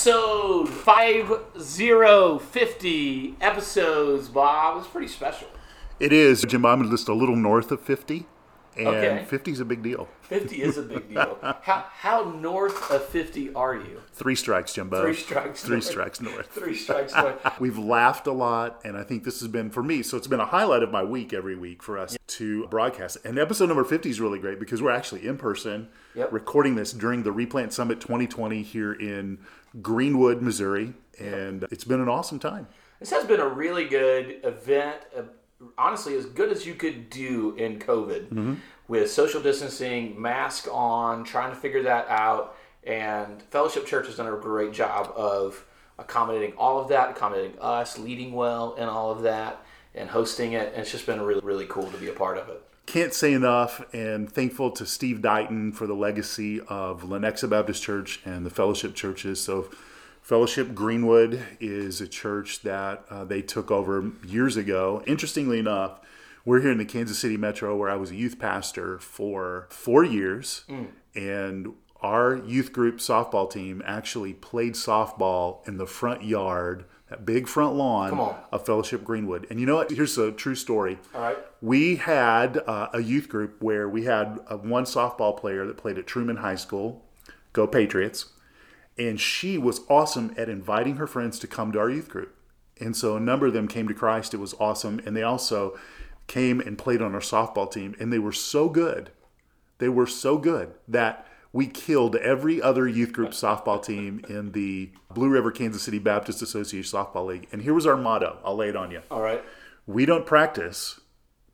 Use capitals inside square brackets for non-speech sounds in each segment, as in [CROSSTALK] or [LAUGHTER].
Episode 5050 episodes, Bob. It's pretty special. It is, Jim. I'm just a little north of 50, and Okay. 50 is a big deal. 50 is a big deal. [LAUGHS] How, how north of 50 are you? Three strikes, Jimbo. Three strikes Three north. strikes north. [LAUGHS] Three strikes north. [LAUGHS] We've laughed a lot, and I think this has been for me. So it's been a highlight of my week every week for us to broadcast. And episode number 50 is really great because we're actually in person Yep. recording this during the Replant Summit 2020 here in Greenwood, Missouri. And it's been an awesome time. This has been a really good event. Uh, honestly, as good as you could do in COVID with social distancing, mask on, trying to figure that out. And Fellowship Church has done a great job of accommodating all of that, accommodating us, leading well and all of that, and hosting it. And it's just been really, really cool to be a part of it. can't say enough and thankful to Steve Dighton for the legacy of Lenexa Baptist Church and the fellowship churches. So, Fellowship Greenwood is a church that uh, they took over years ago. Interestingly enough, we're here in the Kansas City metro where I was a youth pastor for four years. And our youth group softball team actually played softball in the front yard, that big front lawn of Fellowship Greenwood. And you know what? Here's a true story. All right. We had uh, a youth group where we had uh, one softball player that played at Truman High School, go Patriots, and she was awesome at inviting her friends to come to our youth group. And so a number of them came to Christ. It was awesome. And they also came and played on our softball team, and they were so good. They were so good that we killed every other youth group softball team in the Blue River Kansas City Baptist Association Softball League. And here was our motto I'll lay it on you. All right. We don't practice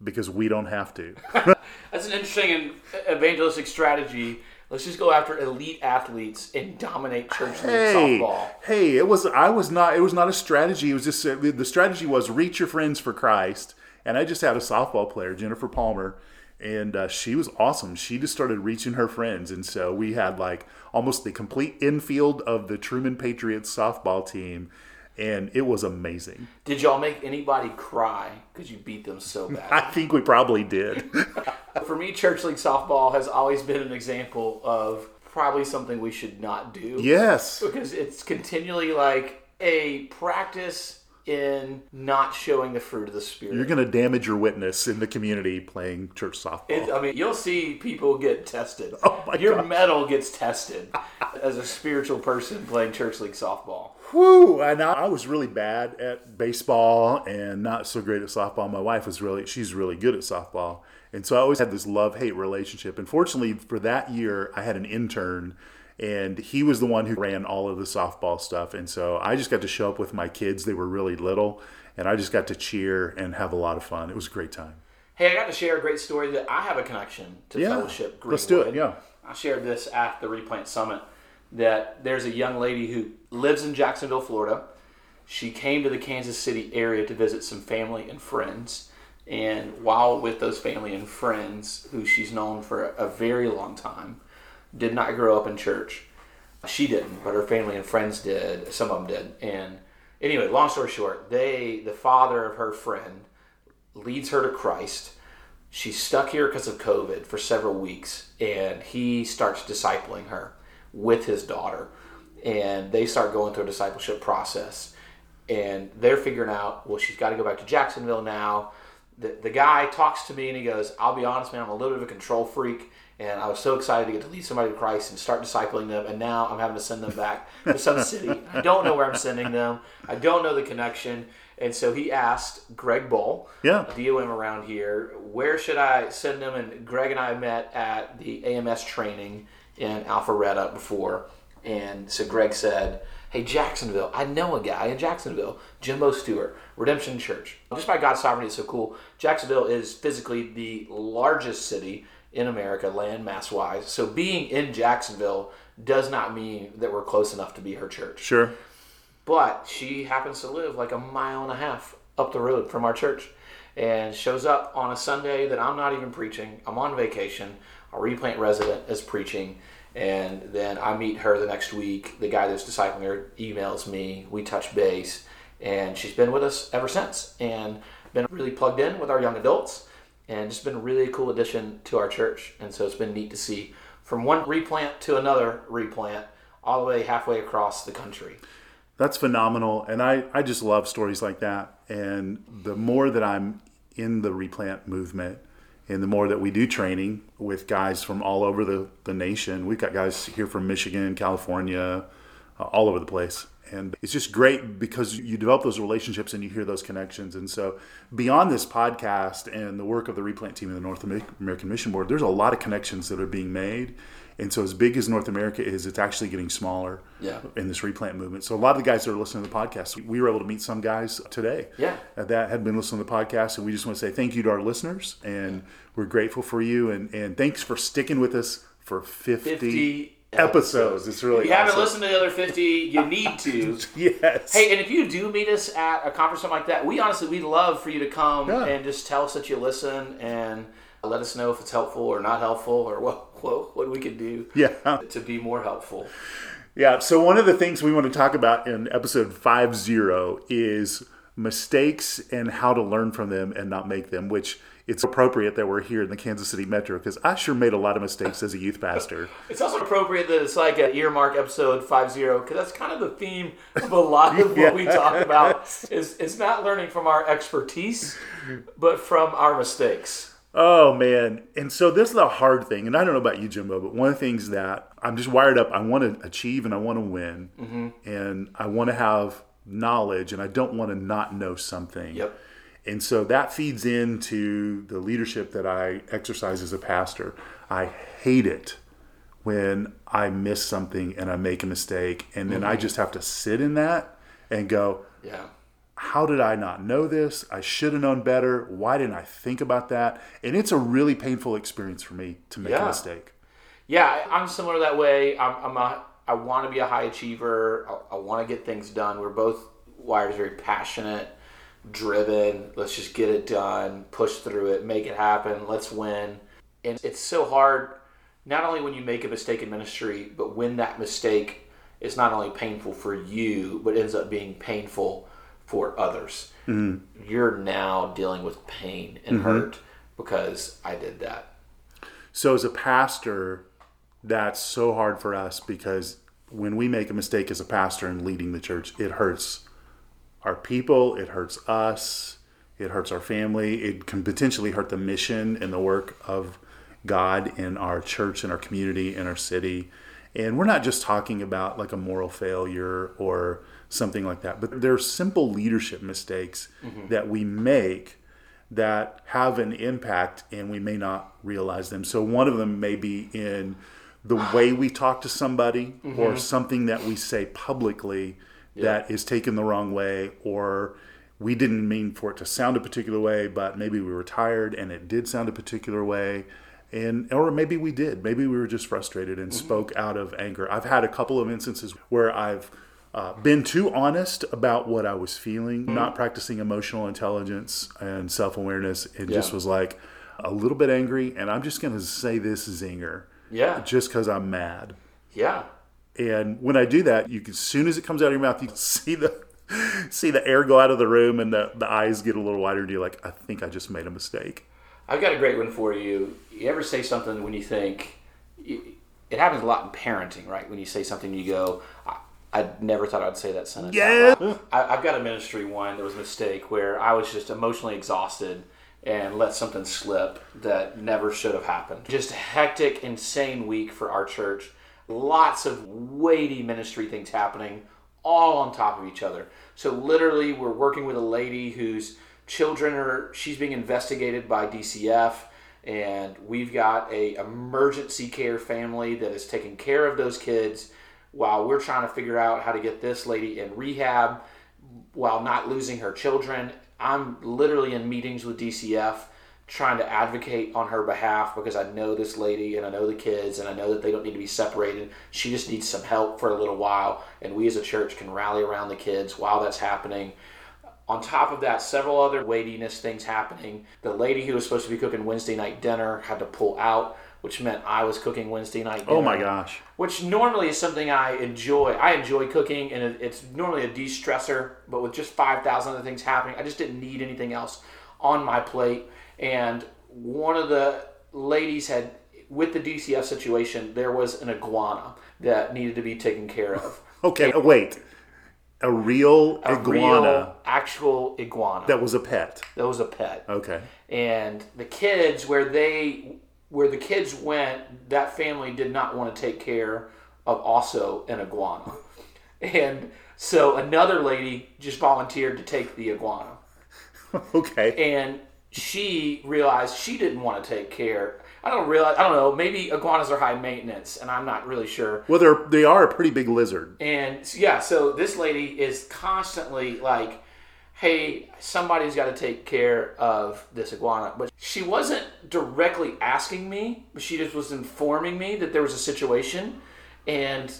because we don't have to. [LAUGHS] That's an interesting evangelistic strategy. Let's just go after elite athletes and dominate church league hey, softball. hey, it was I was not it was not a strategy. It was just the strategy was reach your friends for Christ. And I just had a softball player, Jennifer Palmer, and uh, she was awesome. She just started reaching her friends, and so we had like almost the complete infield of the Truman Patriots softball team, and it was amazing. Did y'all make anybody cry because you beat them so [LAUGHS] bad? I think we probably did. [LAUGHS] For me, church league softball has always been an example of probably something we should not do. yes. Because it's continually like a practice in not showing the fruit of the spirit. You're going to damage your witness in the community playing church softball. It- I mean, you'll see people get tested. [LAUGHS] Oh my Your gosh. mettle gets tested as a spiritual person playing church league softball. Whew, and I, I was really bad at baseball and not so great at softball. My wife was really, she's really good at softball. And so I always had this love hate relationship. And fortunately for that year, I had an intern and he was the one who ran all of the softball stuff. And so I just got to show up with my kids. They were really little and I just got to cheer and have a lot of fun. It was a great time. Hey, I got to share a great story that I have a connection to Yeah, Fellowship Greenwood. let's do it, yeah. I shared this at the Replant Summit that there's a young lady who lives in Jacksonville, Florida. She came to the Kansas City area to visit some family and friends. And while with those family and friends, who she's known for a very long time, did not grow up in church. She didn't, but her family and friends did. Some of them did. And anyway, long story short, they, the father of her friend, leads her to Christ. She's stuck here because of COVID for several weeks, and he starts discipling her with his daughter. And they start going through a discipleship process. And they're figuring out, well, she's got to go back to Jacksonville now. The, the guy talks to me and he goes, I'll be honest, man, I'm a little bit of a control freak. And I was so excited to get to lead somebody to Christ and start discipling them. And now I'm having to send them back to some [LAUGHS] city. I don't know where I'm sending them. I don't know the connection. And so he asked Greg Bull, Yeah. DOM around here, where should I send them? And Greg and I met at the AMS training in Alpharetta before. And so Greg said, Hey, Jacksonville, I know a guy in Jacksonville, Jimbo Stewart, Redemption Church. Just by God's sovereignty, it's so cool. Jacksonville is physically the largest city in America, land mass wise. So being in Jacksonville does not mean that we're close enough to be her church. Sure. But she happens to live like a mile and a half up the road from our church and shows up on a Sunday that I'm not even preaching. I'm on vacation. Our replant resident is preaching. And then I meet her the next week. The guy that's discipling her emails me. We touch base. And she's been with us ever since and been really plugged in with our young adults and just been a really cool addition to our church. And so it's been neat to see from one replant to another replant all the way halfway across the country. That's phenomenal. And I, I just love stories like that. And the more that I'm in the replant movement, and the more that we do training with guys from all over the, the nation, we've got guys here from Michigan, California, uh, all over the place. And it's just great because you develop those relationships and you hear those connections. And so, beyond this podcast and the work of the replant team in the North American Mission Board, there's a lot of connections that are being made. And so, as big as North America is, it's actually getting smaller yeah. in this replant movement. So, a lot of the guys that are listening to the podcast, we were able to meet some guys today yeah. Uh, that had been listening to the podcast. And we just want to say thank you to our listeners. And we're grateful for you. And, and thanks for sticking with us for 50, 50 episodes. It's really If you awesome. haven't listened to the other 50, you need to. [LAUGHS] Yes. Hey, and if you do meet us at a conference something like that, we honestly we'd love for you to come Yeah. and just tell us that you listen and let us know if it's helpful or not helpful or what what, what we could do Yeah. to be more helpful. Yeah. So one of the things we want to talk about in episode five zero is mistakes and how to learn from them and not make them, which it's appropriate that we're here in the Kansas City Metro because I sure made a lot of mistakes as a youth pastor. [LAUGHS] It's also appropriate that it's like an earmark episode 50 because that's kind of the theme of a lot of what we talk [LAUGHS] about is it's not learning from our expertise but from our mistakes. Oh man. And so this is the hard thing. And I don't know about you, Jimbo, but one of the things that I'm just wired up, I want to achieve and I want to win. Mm-hmm. And I want to have knowledge and I don't want to not know something. Yep. And so that feeds into the leadership that I exercise as a pastor. I hate it when I miss something and I make a mistake. And then I mm-hmm. just have to sit in that and go, Yeah. how did I not know this? I should have known better. Why didn't I think about that? And it's a really painful experience for me to make a mistake. Yeah, I'm similar that way. I'm, I'm a, I want to be a high achiever. I, I want to get things done. We're both wired very passionate, driven. Let's just get it done, push through it, make it happen. Let's win. And it's so hard, not only when you make a mistake in ministry, but when that mistake is not only painful for you, but ends up being painful for others. Mm-hmm. You're now dealing with pain and mm-hmm. hurt because I did that. So as a pastor, that's so hard for us because when we make a mistake as a pastor and leading the church, it hurts our people, it hurts us, it hurts our family, it can potentially hurt the mission and the work of God in our church in our community in our city. And we're not just talking about like a moral failure or something like that, but there's simple leadership mistakes mm-hmm. that we make that have an impact and we may not realize them. So one of them may be in the way we talk to somebody or mm-hmm. something that we say publicly that is taken the wrong way or we didn't mean for it to sound a particular way, but maybe we were tired and it did sound a particular way. And or maybe we did. Maybe we were just frustrated and spoke out of anger. I've had a couple of instances where I've uh, been too honest about what I was feeling, not practicing emotional intelligence and self awareness, and just was like a little bit angry. And I'm just going to say this zinger Yeah. just because I'm mad. Yeah. And when I do that, you can, as soon as it comes out of your mouth, you can [LAUGHS] see the see the air go out of the room and the, the eyes get a little wider. And you're like, I think I just made a mistake. I've got a great one for you. You ever say something when you think it happens a lot in parenting, right? When you say something, you go, I, I never thought I'd say that sentence. Yeah. I, I've got a ministry one. that was a mistake where I was just emotionally exhausted and let something slip that never should have happened. Just a hectic, insane week for our church. Lots of weighty ministry things happening, all on top of each other. So literally, we're working with a lady whose children are she's being investigated by DCF and we've got a emergency care family that is taking care of those kids while we're trying to figure out how to get this lady in rehab while not losing her children. I'm literally in meetings with DCF trying to advocate on her behalf because I know this lady and I know the kids and I know that they don't need to be separated. She just needs some help for a little while and we as a church can rally around the kids while that's happening. On top of that, several other weightiness things happening. The lady who was supposed to be cooking Wednesday night dinner had to pull out, which meant I was cooking Wednesday night dinner. Oh my gosh. Which normally is something I enjoy. I enjoy cooking, and it's normally a de stressor, but with just 5,000 other things happening, I just didn't need anything else on my plate. And one of the ladies had, with the DCF situation, there was an iguana that needed to be taken care of. [LAUGHS] Okay, uh, wait. A real A iguana real, actual iguana. that was a pet. that was a pet. Okay. and the kids where they where the kids went that family did not want to take care of also an iguana [LAUGHS] and so another lady just volunteered to take the iguana [LAUGHS] Okay. and she realized she didn't want to take care i don't realize i don't know maybe iguanas are high maintenance and i'm not really sure Well, they're they are a pretty big lizard. and yeah, so this lady is constantly like, hey, somebody's got to take care of this iguana. But she wasn't directly asking me, but she just was informing me that there was a situation. And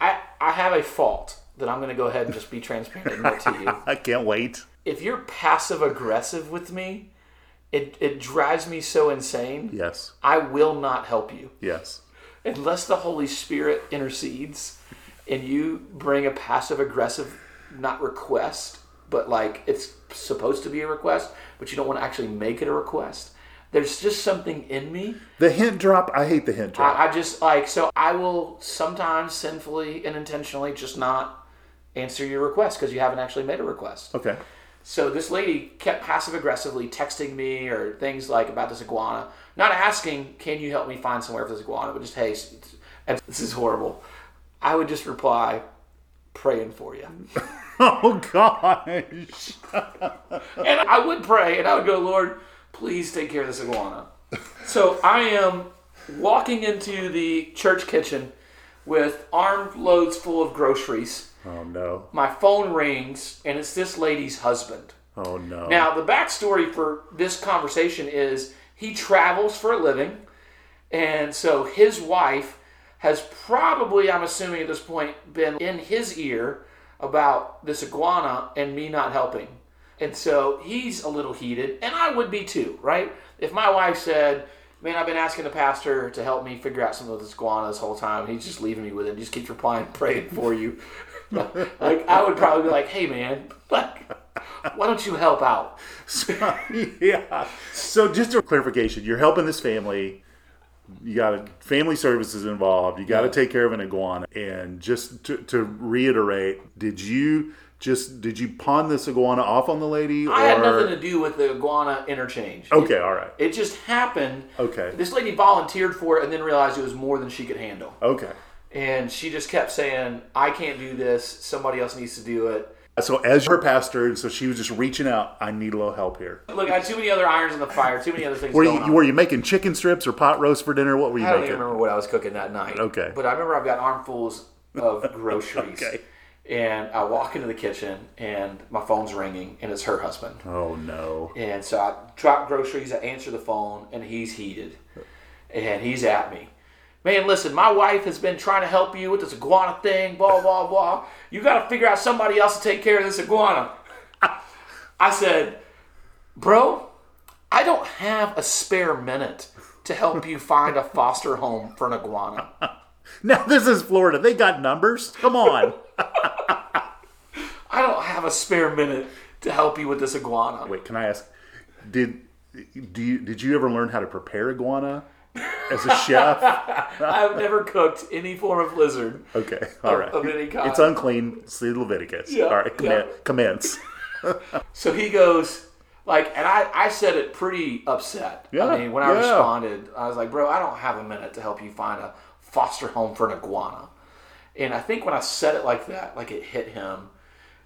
I, I have a fault that I'm going to go ahead and just be transparent and admit to you. [LAUGHS] I can't wait. If you're passive aggressive with me, it, it drives me so insane. Yes. I will not help you Yes. unless the Holy Spirit intercedes and you bring a passive aggressive, not request, but like it's supposed to be a request, but you don't want to actually make it a request. There's just something in me. The hint drop. I hate the hint drop. I, I just like, so I will sometimes sinfully and intentionally just not answer your request because you haven't actually made a request. okay. So this lady kept passive aggressively texting me or things like about this iguana, not asking, "Can you help me find somewhere for this iguana?" But just, "Hey, this is horrible." I would just reply, "Praying for you," [LAUGHS] Oh gosh. [LAUGHS] and I would pray, and I would go, "Lord, please take care of this iguana." So I am walking into the church kitchen with armloads full of groceries. Oh no. My phone rings, and it's this lady's husband. Oh no. Now, the backstory for this conversation is he travels for a living, and so his wife has probably, I'm assuming at this point, been in his ear about this iguana and me not helping. And so he's a little heated, and I would be too, right? If my wife said, Man, I've been asking the pastor to help me figure out something with this iguana this whole time, he's just leaving me with it, He just keeps replying, praying for you. [LAUGHS] like, I would probably be like, Hey, man, like, why don't you help out? [LAUGHS] yeah. So just a clarification, you're helping this family. You got a, family services involved. You got to take care of an iguana. And just to, to reiterate, did you just did you pawn this iguana off on the lady? I had nothing to do with the iguana interchange. Okay, all right. It just happened. Okay. This lady volunteered for it and then realized it was more than she could handle. Okay. And she just kept saying, I can't do this. Somebody else needs to do it. So as her pastor, so she was just reaching out. I need a little help here. Look, I had too many other irons in the fire, too many other things Were going you on. were you making chicken strips or pot roast for dinner? What were you making? I don't even remember what I was cooking that night. Okay. But I remember I've got armfuls of [LAUGHS] groceries. Okay. And I walk into the kitchen and my phone's ringing and it's her husband. Oh no. And so I drop groceries, I answer the phone, and he's heated. And he's at me. Man, listen, my wife has been trying to help you with this iguana thing, blah, blah, blah. You got to figure out somebody else to take care of this iguana. I said, Bro, I don't have a spare minute to help you find a foster home for an iguana. [LAUGHS] Now this is Florida. They got numbers. Come on. [LAUGHS] I don't have a spare minute to help you with this iguana. Wait, can I ask? Did do you did you ever learn how to prepare iguana as a [LAUGHS] chef? I've never cooked any form of lizard. Okay, all right. of any kind. It's unclean. See Leviticus. Yeah, all right, yeah. commence. So he goes, like, and I, I said it pretty upset. Yeah, I mean, when I yeah. responded, I was like, bro, I don't have a minute to help you find a foster home for an iguana. And I think when I said it like that, like it hit him.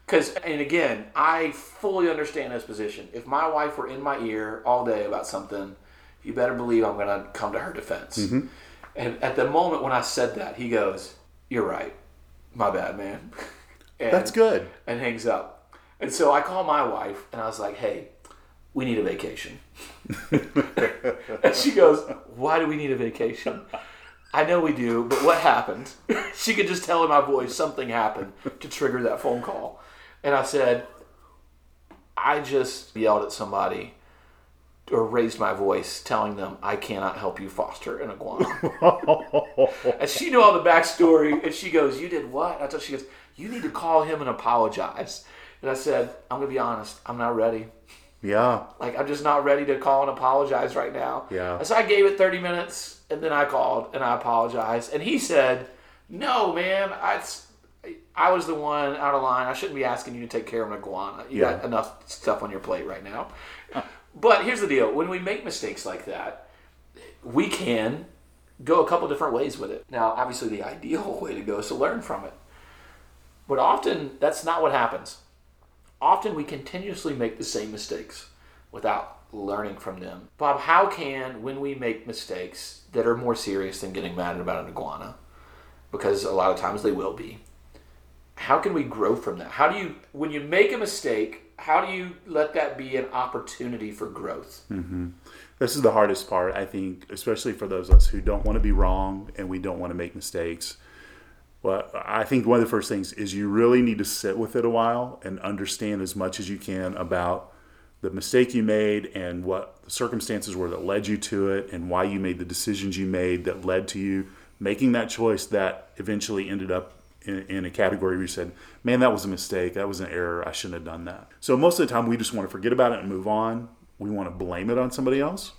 Because, and again, I fully understand his position. If my wife were in my ear all day about something, you better believe I'm going to come to her defense. Mm-hmm. And at the moment when I said that, he goes, You're right. My bad, man. [LAUGHS] And- That's good. and hangs up. And so I call my wife and I was like, hey, we need a vacation. [LAUGHS] and she goes, why do we need a vacation? I know we do, but what happened? [LAUGHS] she could just tell in my voice something happened to trigger that phone call. And I said, I just yelled at somebody or raised my voice telling them I cannot help you foster an iguana. [LAUGHS] and she knew all the backstory and she goes, You did what? I told she goes, You need to call him and apologize. And I said, I'm gonna be honest, I'm not ready. Yeah. Like I'm just not ready to call and apologize right now. Yeah. And so I gave it 30 minutes and then I called and I apologized. And he said, No, man, I I was the one out of line. I shouldn't be asking you to take care of an iguana. You Yeah. got enough stuff on your plate right now. But here's the deal: when we make mistakes like that, we can go a couple different ways with it. Now, obviously, the ideal [LAUGHS] way to go is to learn from it. But often, that's not what happens. Often, we continuously make the same mistakes without learning from them. Bob, how can, when we make mistakes that are more serious than getting mad about an iguana, because a lot of times they will be, how can we grow from that? How do you, when you make a mistake, how do you let that be an opportunity for growth? Mm-hmm. This is the hardest part, I think, especially for those of us who don't want to be wrong and we don't want to make mistakes. Well, I think one of the first things is you really need to sit with it a while and understand as much as you can about the mistake you made and what the circumstances were that led you to it and why you made the decisions you made that led to you making that choice that eventually ended up in, in a category where you said, man, that was a mistake. That was an error. I shouldn't have done that. So most of the time, we just want to forget about it and move on. We want to blame it on somebody else.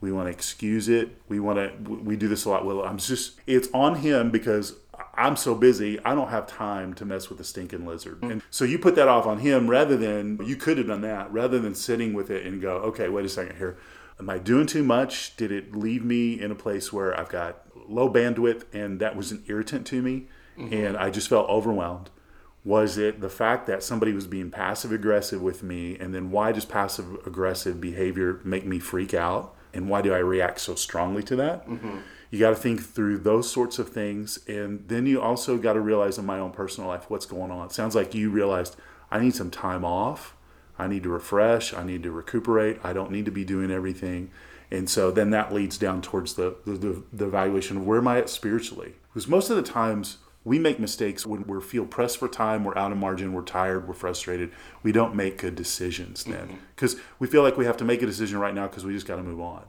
We want to excuse it. We want to, we do this a lot. Well, I'm just, it's on him because I'm so busy, I don't have time to mess with the stinking lizard. And so you put that off on him rather than, you could have done that, rather than sitting with it and go, okay, wait a second here. Am I doing too much? Did it leave me in a place where I've got low bandwidth and that was an irritant to me mm-hmm. and I just felt overwhelmed? Was it the fact that somebody was being passive aggressive with me and then why does passive aggressive behavior make me freak out? And why do I react so strongly to that? Mm-hmm. You got to think through those sorts of things. And then you also got to realize in my own personal life what's going on. It sounds like you realized I need some time off. I need to refresh. I need to recuperate. I don't need to be doing everything. And so then that leads down towards the, the, the, the evaluation of where am I at spiritually? Because most of the times we make mistakes when we feel pressed for time, we're out of margin, we're tired, we're frustrated. We don't make good decisions then mm-hmm. because we feel like we have to make a decision right now because we just got to move on.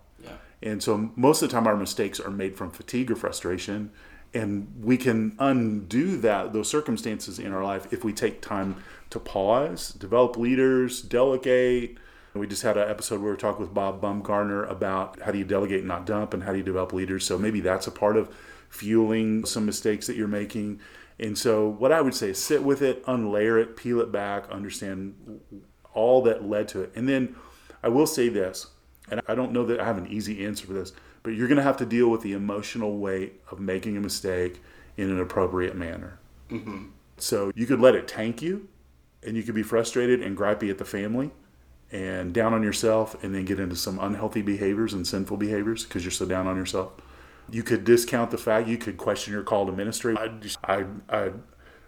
And so most of the time our mistakes are made from fatigue or frustration. And we can undo that, those circumstances in our life if we take time to pause, develop leaders, delegate. We just had an episode where we talking with Bob Bumgarner about how do you delegate and not dump and how do you develop leaders. So maybe that's a part of fueling some mistakes that you're making. And so what I would say is sit with it, unlayer it, peel it back, understand all that led to it. And then I will say this, and I don't know that I have an easy answer for this, but you're going to have to deal with the emotional weight of making a mistake in an appropriate manner. Mm-hmm. So you could let it tank you, and you could be frustrated and gripey at the family and down on yourself, and then get into some unhealthy behaviors and sinful behaviors because you're so down on yourself. You could discount the fact, you could question your call to ministry. I, just, I, I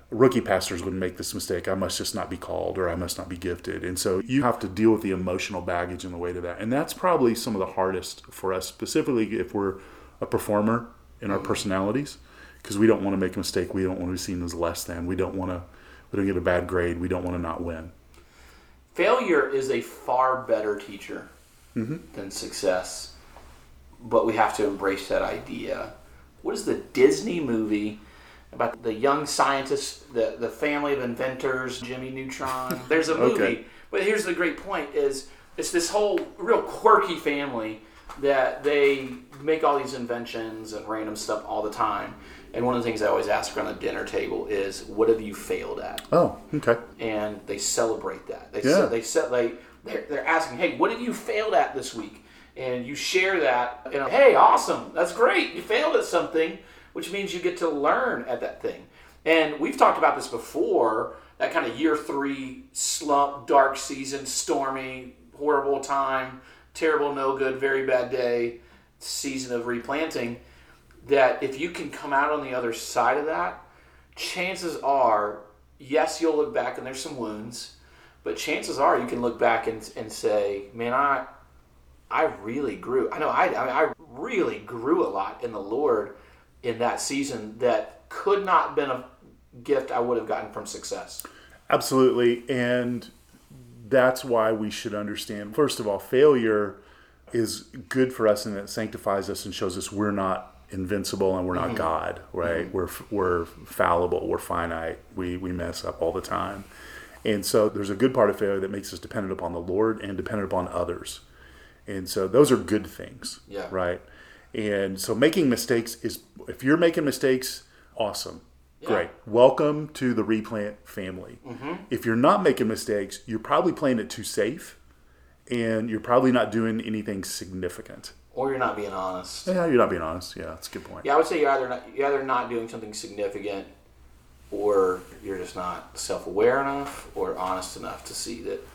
rookie pastors wouldn't make this mistake. I must just not be called or I must not be gifted. And so you have to deal with the emotional baggage and the weight of that. And that's probably some of the hardest for us, specifically if we're a performer in our mm-hmm. personalities, because we don't want to make a mistake. We don't want to be seen as less than. We don't want to, we don't get a bad grade. We don't want to not win. Failure is a far better teacher mm-hmm. than success, but we have to embrace that idea. What is the Disney movie about the young scientist, the, the family of inventors, Jimmy Neutron? [LAUGHS] There's a movie, Okay. but here's the great point: is it's this whole real quirky family that they make all these inventions and random stuff all the time. And one of the things I always ask around the dinner table is, "What have you failed at?" Oh, okay. and they celebrate that. They Yeah. they set like they're, they're asking, "Hey, what have you failed at this week?" And you share that. And hey, awesome, that's great. You failed at something, which means you get to learn at that thing. And we've talked about this before. That kind of year three slump, dark season, stormy, horrible time, terrible, no good, very bad day, season of replanting. That if you can come out on the other side of that, chances are, yes, you'll look back and there's some wounds, but chances are you can look back and, and say, man, I, I really grew. I know I, I, I really grew a lot in the Lord in that season that could not have been a gift I would have gotten from success. Absolutely. And that's why we should understand. First of all, failure is good for us and it sanctifies us and shows us we're not invincible and we're not mm-hmm. God, right? Mm-hmm. We're we're fallible, we're finite, we we mess up all the time, and so there's a good part of failure that makes us dependent upon the Lord and dependent upon others, and so those are good things, Yeah. right? And so making mistakes is if you're making mistakes, awesome. Great. Welcome to the replant family. Mm-hmm. If you're not making mistakes, you're probably playing it too safe and you're probably not doing anything significant. Or you're not being honest. Yeah, you're not being honest. Yeah, that's a good point. Yeah, I would say you're either not, you're either not doing something significant, or you're just not self-aware enough or honest enough to see that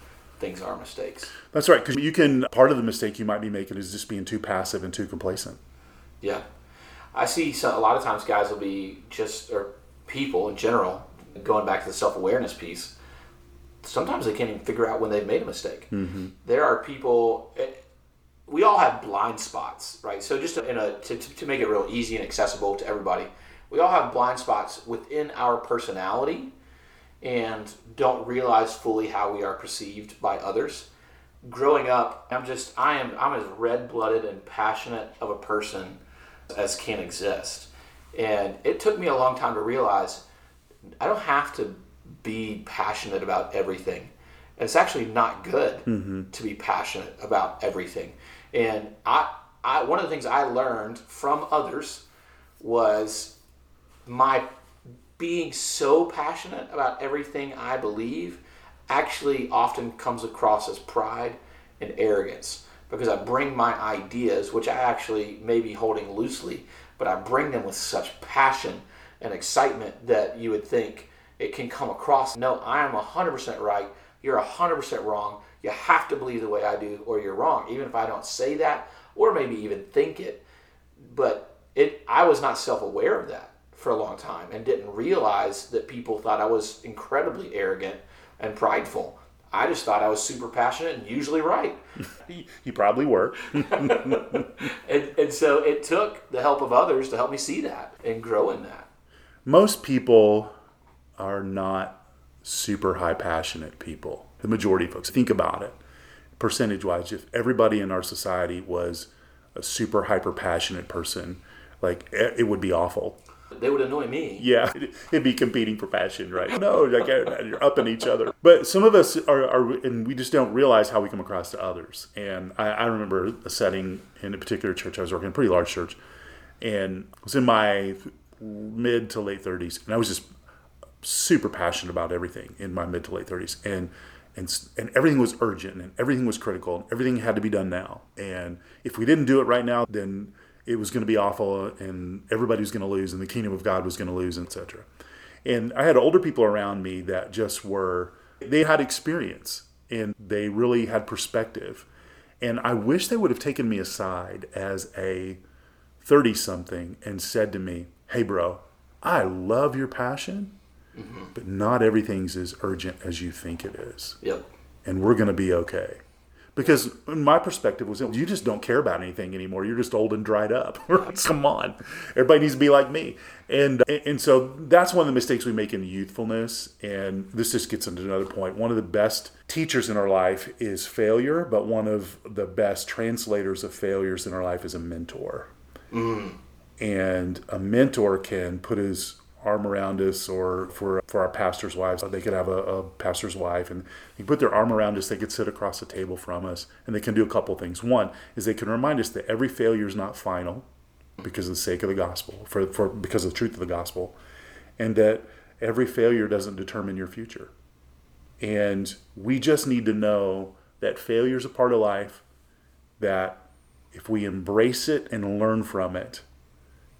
things are mistakes. That's right. Because you can, part of the mistake you might be making is just being too passive and too complacent. Yeah, I see. So a lot of times, guys will be just or people in general going back to the self-awareness piece. Sometimes they can't even figure out when they've made a mistake. There are people. eh, We all have blind spots, right? So just in a to, to to make it real easy and accessible to everybody, we all have blind spots within our personality, and don't realize fully how we are perceived by others growing up, I'm just I am I'm as red blooded and passionate of a person as can exist. And it took me a long time to realize I don't have to be passionate about everything. And it's actually not good mm-hmm. to be passionate about everything. And I, I one of the things I learned from others was my being so passionate about everything I believe actually often comes across as pride and arrogance because I bring my ideas, which I actually may be holding loosely, but I bring them with such passion and excitement that you would think it can come across. No, I am 100% right. You're 100% wrong. You have to believe the way I do, or you're wrong, even if I don't say that or maybe even think it but it I was not self-aware of that for a long time and didn't realize that people thought I was incredibly arrogant and prideful. I just thought I was super passionate and usually right. [LAUGHS] You probably were. [LAUGHS] And, and so it took the help of others to help me see that and grow in that. Most people are not super high passionate people. The majority of folks. Think about it. Percentage wise, if everybody in our society was a super hyper passionate person, like it it would be awful. They would annoy me. Yeah, [LAUGHS] it'd be competing for passion, right? No, like uh, you're upping each other. But some of us are, are, and we just don't realize how we come across to others. And I, I remember a setting in a particular church I was working, a pretty large church, and I was in my mid to late 30s, and I was just super passionate about everything in my mid to late 30s, and and and everything was urgent, and everything was critical, and everything had to be done now. And if we didn't do it right now, then it was going to be awful, and everybody was going to lose, and the kingdom of God was going to lose, etc. And I had older people around me that just were they had experience and they really had perspective. And I wish they would have taken me aside as a 30 something and said to me, Hey, bro, I love your passion, mm-hmm. but not everything's as urgent as you think it is. Yep. And we're going to be okay. Because in my perspective was you just don't care about anything anymore. You're just old and dried up. [LAUGHS] Come on, everybody needs to be like me. And and so that's one of the mistakes we make in youthfulness. And this just gets into another point. One of the best teachers in our life is failure, but one of the best translators of failures in our life is a mentor mm. and a mentor can put his arm around us or for for our pastors wives they could have a, a pastor's wife. And they put their arm around us they could sit across the table from us and they can do a couple things. One is they can remind us that every failure is not final because of the sake of the gospel for, for because of the truth of the gospel and that every failure doesn't determine your future. And we just need to know that failure is a part of life that if we embrace it and learn from it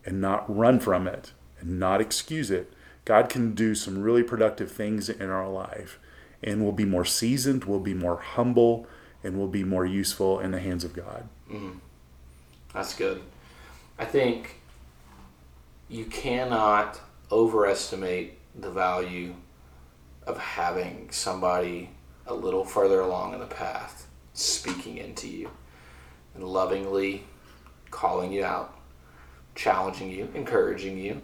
and not run from it and not excuse it, God can do some really productive things in our life. And we'll be more seasoned, we'll be more humble, and we'll be more useful in the hands of God. Mm-hmm. That's good. I think you cannot overestimate the value of having somebody a little further along in the path speaking into you and lovingly calling you out, challenging you, encouraging you,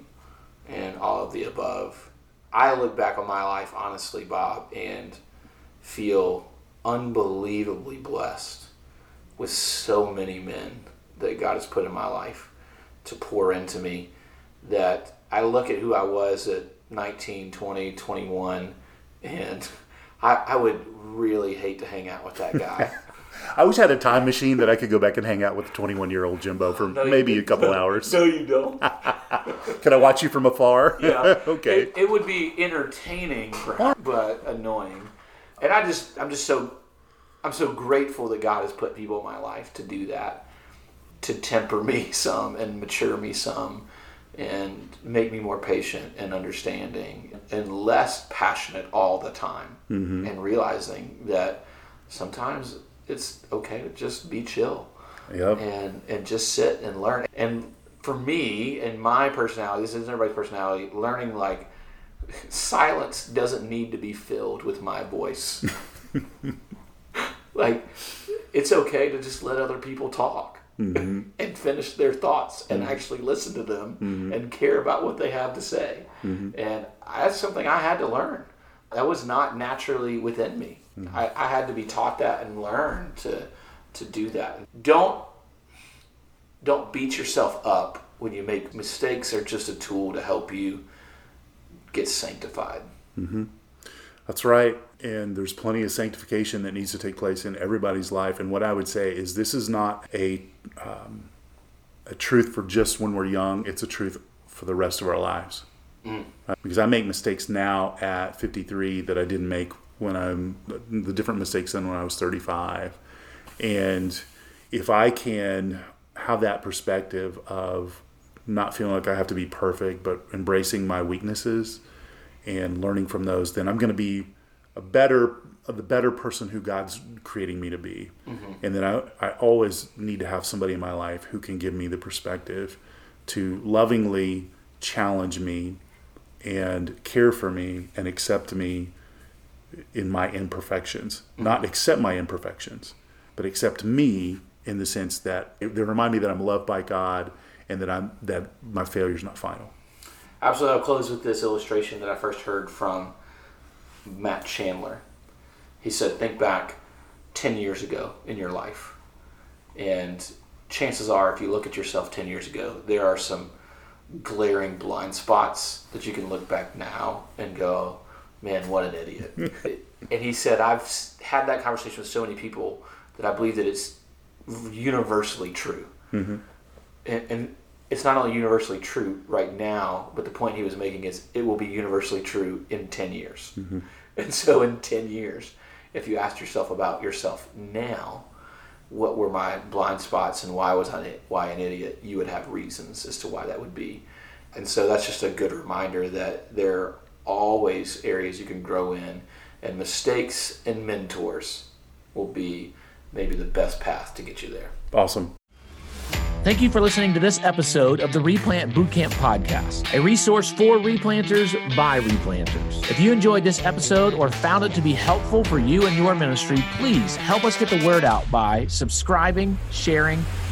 and all of the above. I look back on my life honestly, Bob, and feel unbelievably blessed with so many men that God has put in my life to pour into me that I look at who I was at 19, 20, 21, and [LAUGHS] I, I would really hate to hang out with that guy. [LAUGHS] I wish I had a time machine that I could go back and hang out with the 21 year old Jimbo for No, maybe a couple hours. no, you don't. [LAUGHS] Can I watch you from afar? [LAUGHS] Yeah. [LAUGHS] okay. It, it would be entertaining, but annoying. And I just, I'm just so, I'm so grateful that God has put people in my life to do that, to temper me some and mature me some, and make me more patient and understanding and less passionate all the time, mm-hmm. and realizing that sometimes it's okay to just be chill Yep. and and just sit and learn. And for me and my personality, this isn't everybody's personality. Learning like silence doesn't need to be filled with my voice. [LAUGHS] like it's okay to just let other people talk mm-hmm. [LAUGHS] and finish their thoughts and mm-hmm. actually listen to them mm-hmm. and care about what they have to say. And that's something I had to learn. That was not naturally within me. I, I had to be taught that and learn to to do that. Don't don't beat yourself up when you make mistakes They're just a tool to help you get sanctified. That's right. And there's plenty of sanctification that needs to take place in everybody's life. And what I would say is this is not a um, a truth for just when we're young. It's a truth for the rest of our lives. Uh, Because I make mistakes now at 53 that I didn't make when I'm the different mistakes than when I was 35. And if I can have that perspective of not feeling like I have to be perfect, but embracing my weaknesses and learning from those, then I'm going to be a better, the better person who God's creating me to be. Mm-hmm. And then I, I always need to have somebody in my life who can give me the perspective to lovingly challenge me and care for me and accept me in my imperfections. Mm-hmm. Not accept my imperfections, but accept me in the sense that they remind me that I'm loved by God and that I'm that my failure is not final. Absolutely. I'll close with this illustration that I first heard from Matt Chandler. He said, Think back 10 years ago in your life. And chances are, if you look at yourself 10 years ago, there are some glaring blind spots that you can look back now and go, Man, what an idiot. [LAUGHS] and he said, I've had that conversation with so many people that I believe that it's universally true mm-hmm. and, and it's not only universally true right now, but the point he was making is it will be universally true in 10 years. Mm-hmm. [LAUGHS] And so, in 10 years, if you asked yourself about yourself now, what were my blind spots and why was I why an idiot? You would have reasons as to why that would be. And so that's just a good reminder that there are always areas you can grow in, and mistakes and mentors will be maybe the best path to get you there. Awesome. Thank you for listening to this episode of the Replant Bootcamp Podcast, a resource for replanters by replanters. If you enjoyed this episode or found it to be helpful for you and your ministry, please help us get the word out by subscribing, sharing,